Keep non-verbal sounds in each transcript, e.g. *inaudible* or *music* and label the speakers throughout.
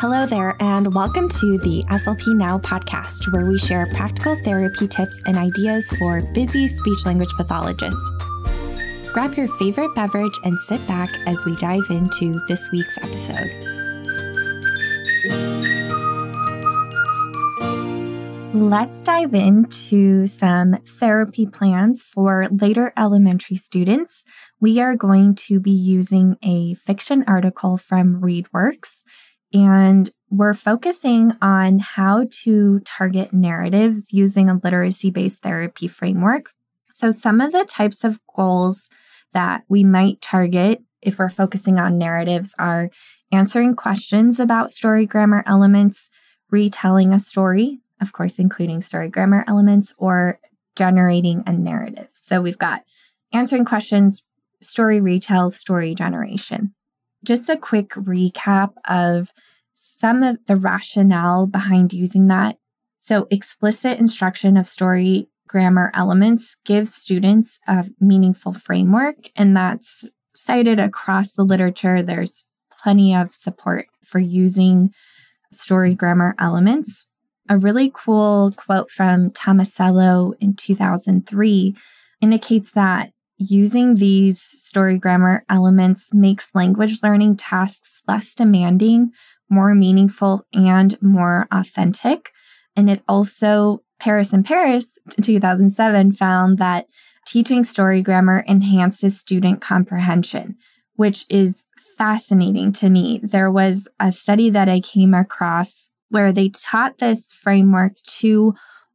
Speaker 1: Hello there, and welcome to the SLP Now podcast, where we share practical therapy tips and ideas for busy speech language pathologists. Grab your favorite beverage and sit back as we dive into this week's episode. Let's dive into some therapy plans for later elementary students. We are going to be using a fiction article from ReadWorks and we're focusing on how to target narratives using a literacy based therapy framework. So, some of the types of goals that we might target if we're focusing on narratives are answering questions about story grammar elements, retelling a story, of course, including story grammar elements, or generating a narrative. So, we've got answering questions, story retell, story generation just a quick recap of some of the rationale behind using that. So, explicit instruction of story grammar elements gives students a meaningful framework, and that's cited across the literature. There's plenty of support for using story grammar elements. A really cool quote from Tomasello in 2003 indicates that Using these story grammar elements makes language learning tasks less demanding, more meaningful, and more authentic. And it also, Paris and Paris 2007 found that teaching story grammar enhances student comprehension, which is fascinating to me. There was a study that I came across where they taught this framework to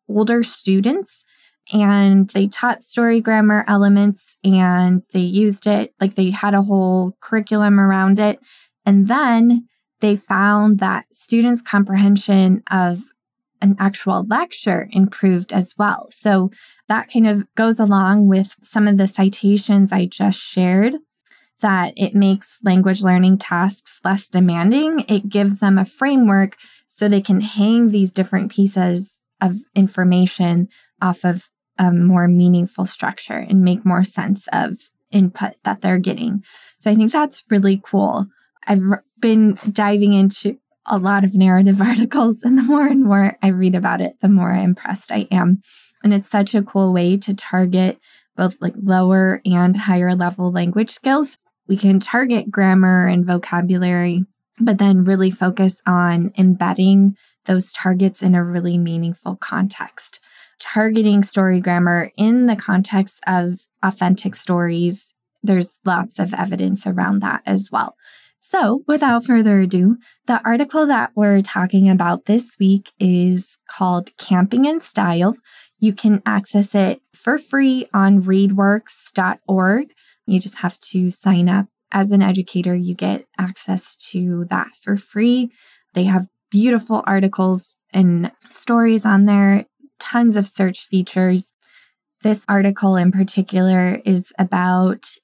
Speaker 1: older students and they taught story grammar elements and they used it like they had a whole curriculum around it. And then they found that students' comprehension of an actual lecture improved as well. So that kind of goes along with some of the citations I just shared that it makes language learning tasks less demanding. It gives them a framework so they can hang these different pieces of information off of a more meaningful structure and make more sense of input that they're getting. So I think that's really cool. I've been diving into a lot of narrative *laughs* articles, and the more and more I read about it, the more impressed I am. And it's such a cool way to target both like lower and higher level language skills. We can target grammar and vocabulary, but then really focus on embedding those targets in a really meaningful context targeting story grammar in the context of authentic stories. There's lots of evidence around that as well. So, without further ado, the article that we're talking about this week is called Camping in Style. You can access it for free on readworks.org. You just have to sign up as an educator. You get access to that for free. They have beautiful articles and stories on there tons of search features. This article in particular is about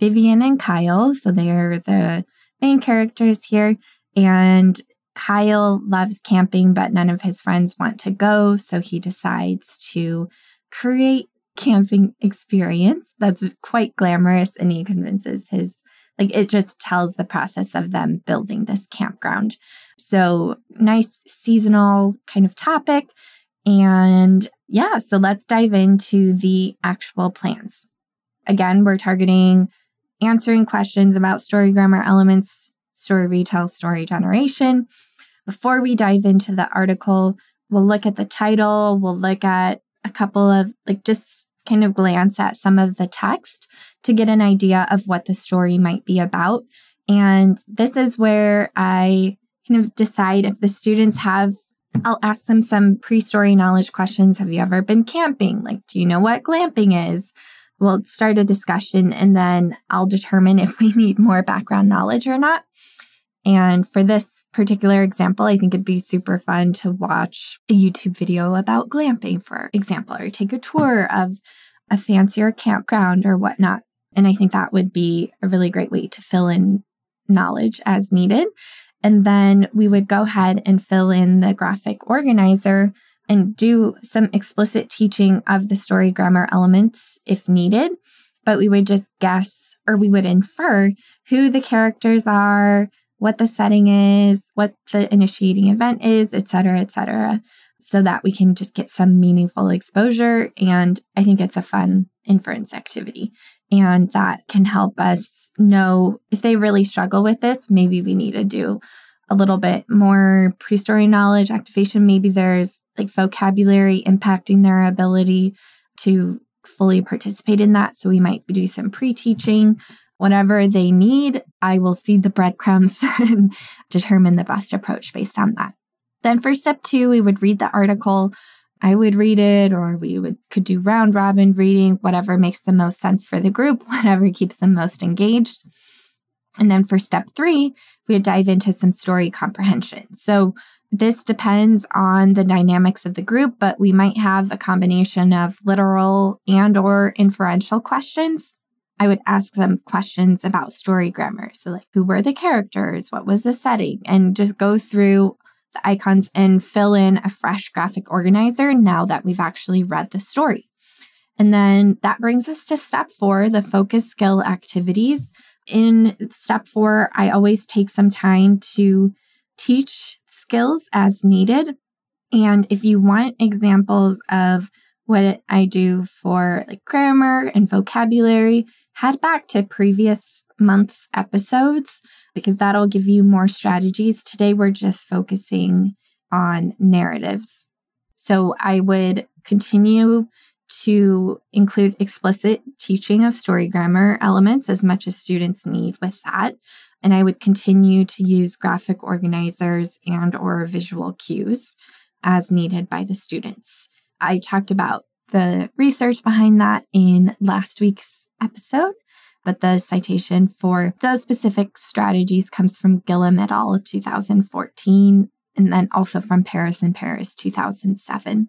Speaker 1: Vivian and Kyle. So they're the main characters here. And Kyle loves camping, but none of his friends want to go. So he decides to create camping experience that's quite glamorous and he convinces his like it just tells the process of them building this campground. So nice seasonal kind of topic and yeah, so let's dive into the actual plans. Again, we're targeting answering questions about story grammar elements, story retell, story generation. Before we dive into the article, we'll look at the title, we'll look at a couple of like just kind of glance at some of the text to get an idea of what the story might be about. And this is where I kind of decide if the students have I'll ask them some pre story knowledge questions. Have you ever been camping? Like, do you know what glamping is? We'll start a discussion and then I'll determine if *laughs* we need more background knowledge or not. And for this particular example, I think it'd be super fun to watch a YouTube video about glamping, for example, or take a tour of a fancier campground or whatnot. And I think that would be a really great way to fill in knowledge as needed. And then we would go ahead and fill in the graphic organizer and do some explicit teaching of the story grammar elements if needed. But we would just guess or we would infer who the characters are, what the setting is, what the initiating event is, et cetera, et cetera, so that we can just get some meaningful exposure. And I think it's a fun inference activity. And that can help us know if they really struggle with this, maybe we need to do a little bit more pre story knowledge activation. Maybe there's like vocabulary impacting their ability to fully participate in that. So we might do some pre teaching. Whatever they need, I will seed the breadcrumbs *laughs* and determine the best approach based on that. Then for step two, we would read the article. I would read it, or we would could do round robin reading, whatever makes the most sense for the group, *laughs* whatever keeps them most engaged. And then for step three, we would dive into some story comprehension. So this depends on the dynamics of the group, but we might have a combination of literal and or inferential questions. I would ask them questions about story grammar. So like who were the characters? What was the setting? And just go through the icons and fill in a fresh graphic organizer now that we've actually read the story. And then that brings us to step four, the focus skill activities. In step four, I always take some time to teach skills as needed. And if you want examples of what I do for like grammar and vocabulary, head back to previous month's episodes because that'll give you more strategies. Today, we're just focusing on narratives. So I would continue to include explicit teaching of story grammar elements as much as students need with that and I would continue to use graphic organizers and or visual cues as needed by the students. I talked about the research behind that in last week's episode, but the citation for those specific strategies comes from Gillam et al. 2014 and then also from Paris and Paris 2007.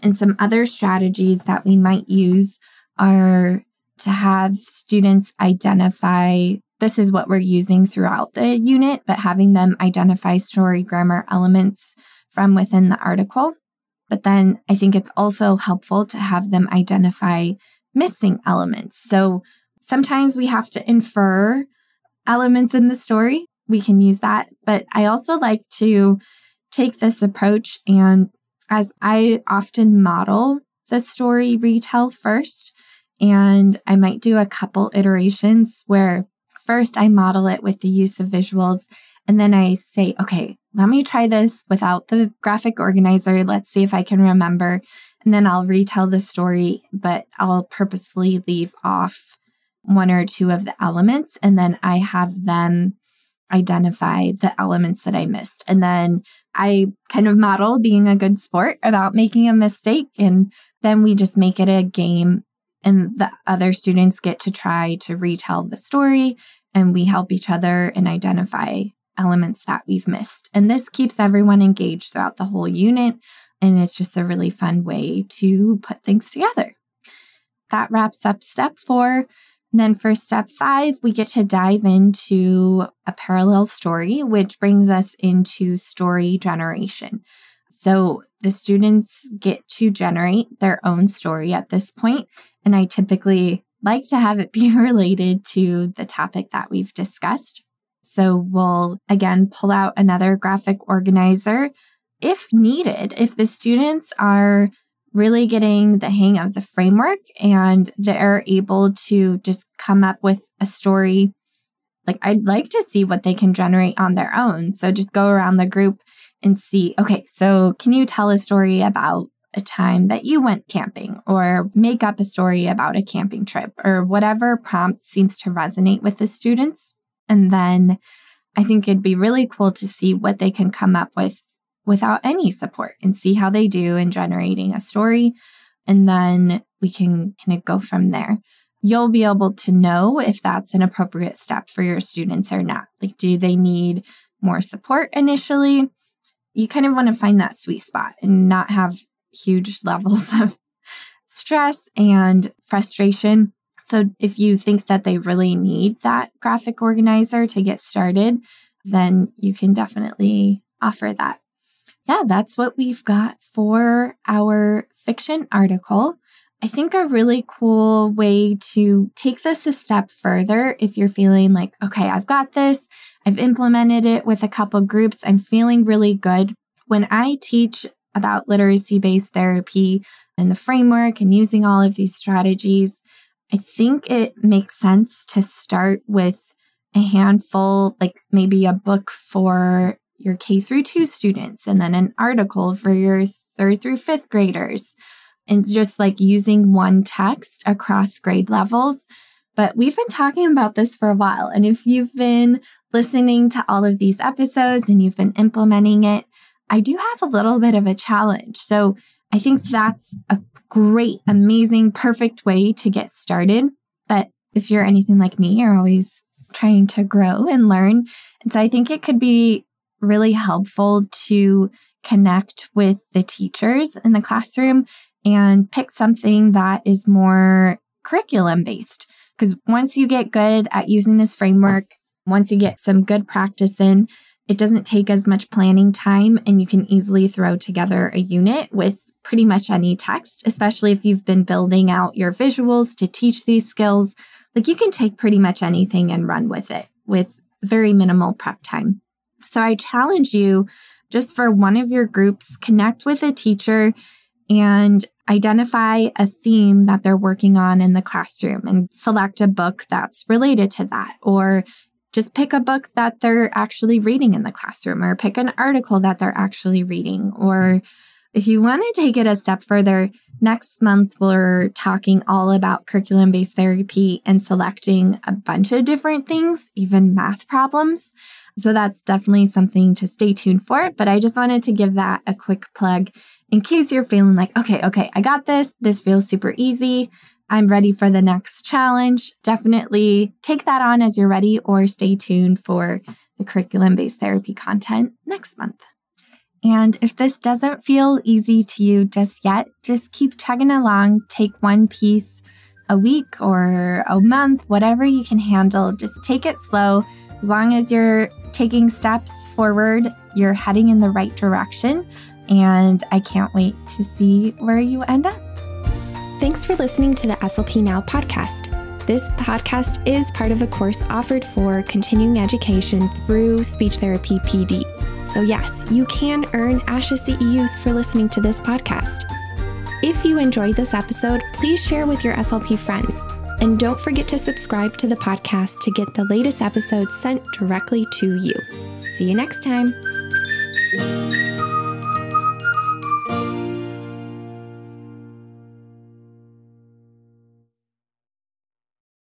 Speaker 1: And some other strategies that we might use are to have students identify this is what we're using throughout the unit, but having them identify story grammar elements from within the article. But then I think it's also helpful to have them identify missing elements. So sometimes we have to infer elements in the story. We can use that. But I also like to take this approach and as I often model the story retell first, and I might do a couple iterations where first I model it with the use of visuals. And then I say, okay, let me try this without the graphic organizer. Let's see if I can remember. And then I'll retell the story, but I'll purposefully leave off one or two of the elements. And then I have them identify the elements that I missed. And then I kind of model being a good sport about making a mistake. And then we just make it a game and the other students get to try to retell the story and we help each other and identify elements that we've missed. And this keeps everyone engaged throughout the whole unit. And it's just a really fun way to put things together. That wraps up step four. Then for step five, we get to dive into a parallel story, which brings us into story generation. So the students get to generate their own story at this point, And I typically like to have it *laughs* be related to the topic that we've discussed. So we'll again pull out another graphic organizer if needed. If the students are really getting the hang of the framework and they're able to just come up with a story, like I'd like to see what they can generate on their own. So just go around the group and see, okay, so can you tell a story about a time that you went camping or make up a story about a camping trip or whatever prompt seems to resonate with the students. And then I think it'd be really cool to see what they can come up with without any support and see how they do in generating a story. And then we can kind of go from there. You'll be able to know if that's an appropriate step for your students or not. Like, do they need more support initially? You kind of want to find that sweet spot and not have huge *laughs* levels of stress and frustration. So if you think that they really need that graphic organizer to get started, then you can definitely offer that. Yeah, that's what we've got for our fiction article. I think a really cool way to take this a step further if you're feeling like, okay, I've got this, I've implemented it with a couple groups, I'm feeling really good. When I teach about literacy based therapy and the framework and using all of these strategies, I think it makes sense to start with a handful, like maybe a book for your K through two students, and then an article for your third through fifth graders, and just like using one text across grade levels. But we've been talking about this for a while. And if you've been listening to all of these episodes and you've been implementing it, I do have a little bit of a challenge. So I think that's a great, amazing, perfect way to get started. But if you're anything like me, you're always trying to grow and learn. And so I think it could be really helpful to connect with the teachers in the classroom and pick something that is more curriculum based. Because once you get good at using this framework, once you get some good practice in, it doesn't take as much planning time and you can easily throw together a unit with pretty much any text, especially if you've been building out your visuals to teach these skills. Like you can take pretty much anything and run with it with very minimal prep time. So I challenge you just for one of your groups, connect with a teacher and identify a theme that they're working on in the classroom and select a book that's related to that. Or just pick a book that they're actually reading in the classroom or pick an article that they're actually reading or if you want to take it a step further, next month we're talking all about curriculum based therapy and selecting a bunch of different things, even math problems. So that's definitely something to stay tuned for. But I just wanted to give that a quick plug in case you're feeling like, okay, okay, I got this. This feels super easy. I'm ready for the next challenge. Definitely take that on as you're ready or stay tuned for the curriculum based therapy content next month. And if this doesn't feel easy to you just yet, just keep chugging along. Take one piece a week or a month, whatever you can handle. Just take it slow. As long as you're taking steps forward, you're heading in the right direction. And I can't wait to see where you end up.
Speaker 2: Thanks for listening to the SLP Now podcast. This podcast is part of a course offered for continuing education through Speech Therapy PD. So, yes, you can earn ASHA CEUs for listening to this podcast. If you enjoyed this episode, please share with your SLP friends. And don't forget to subscribe to the podcast to get the latest episodes sent directly to you. See you next time.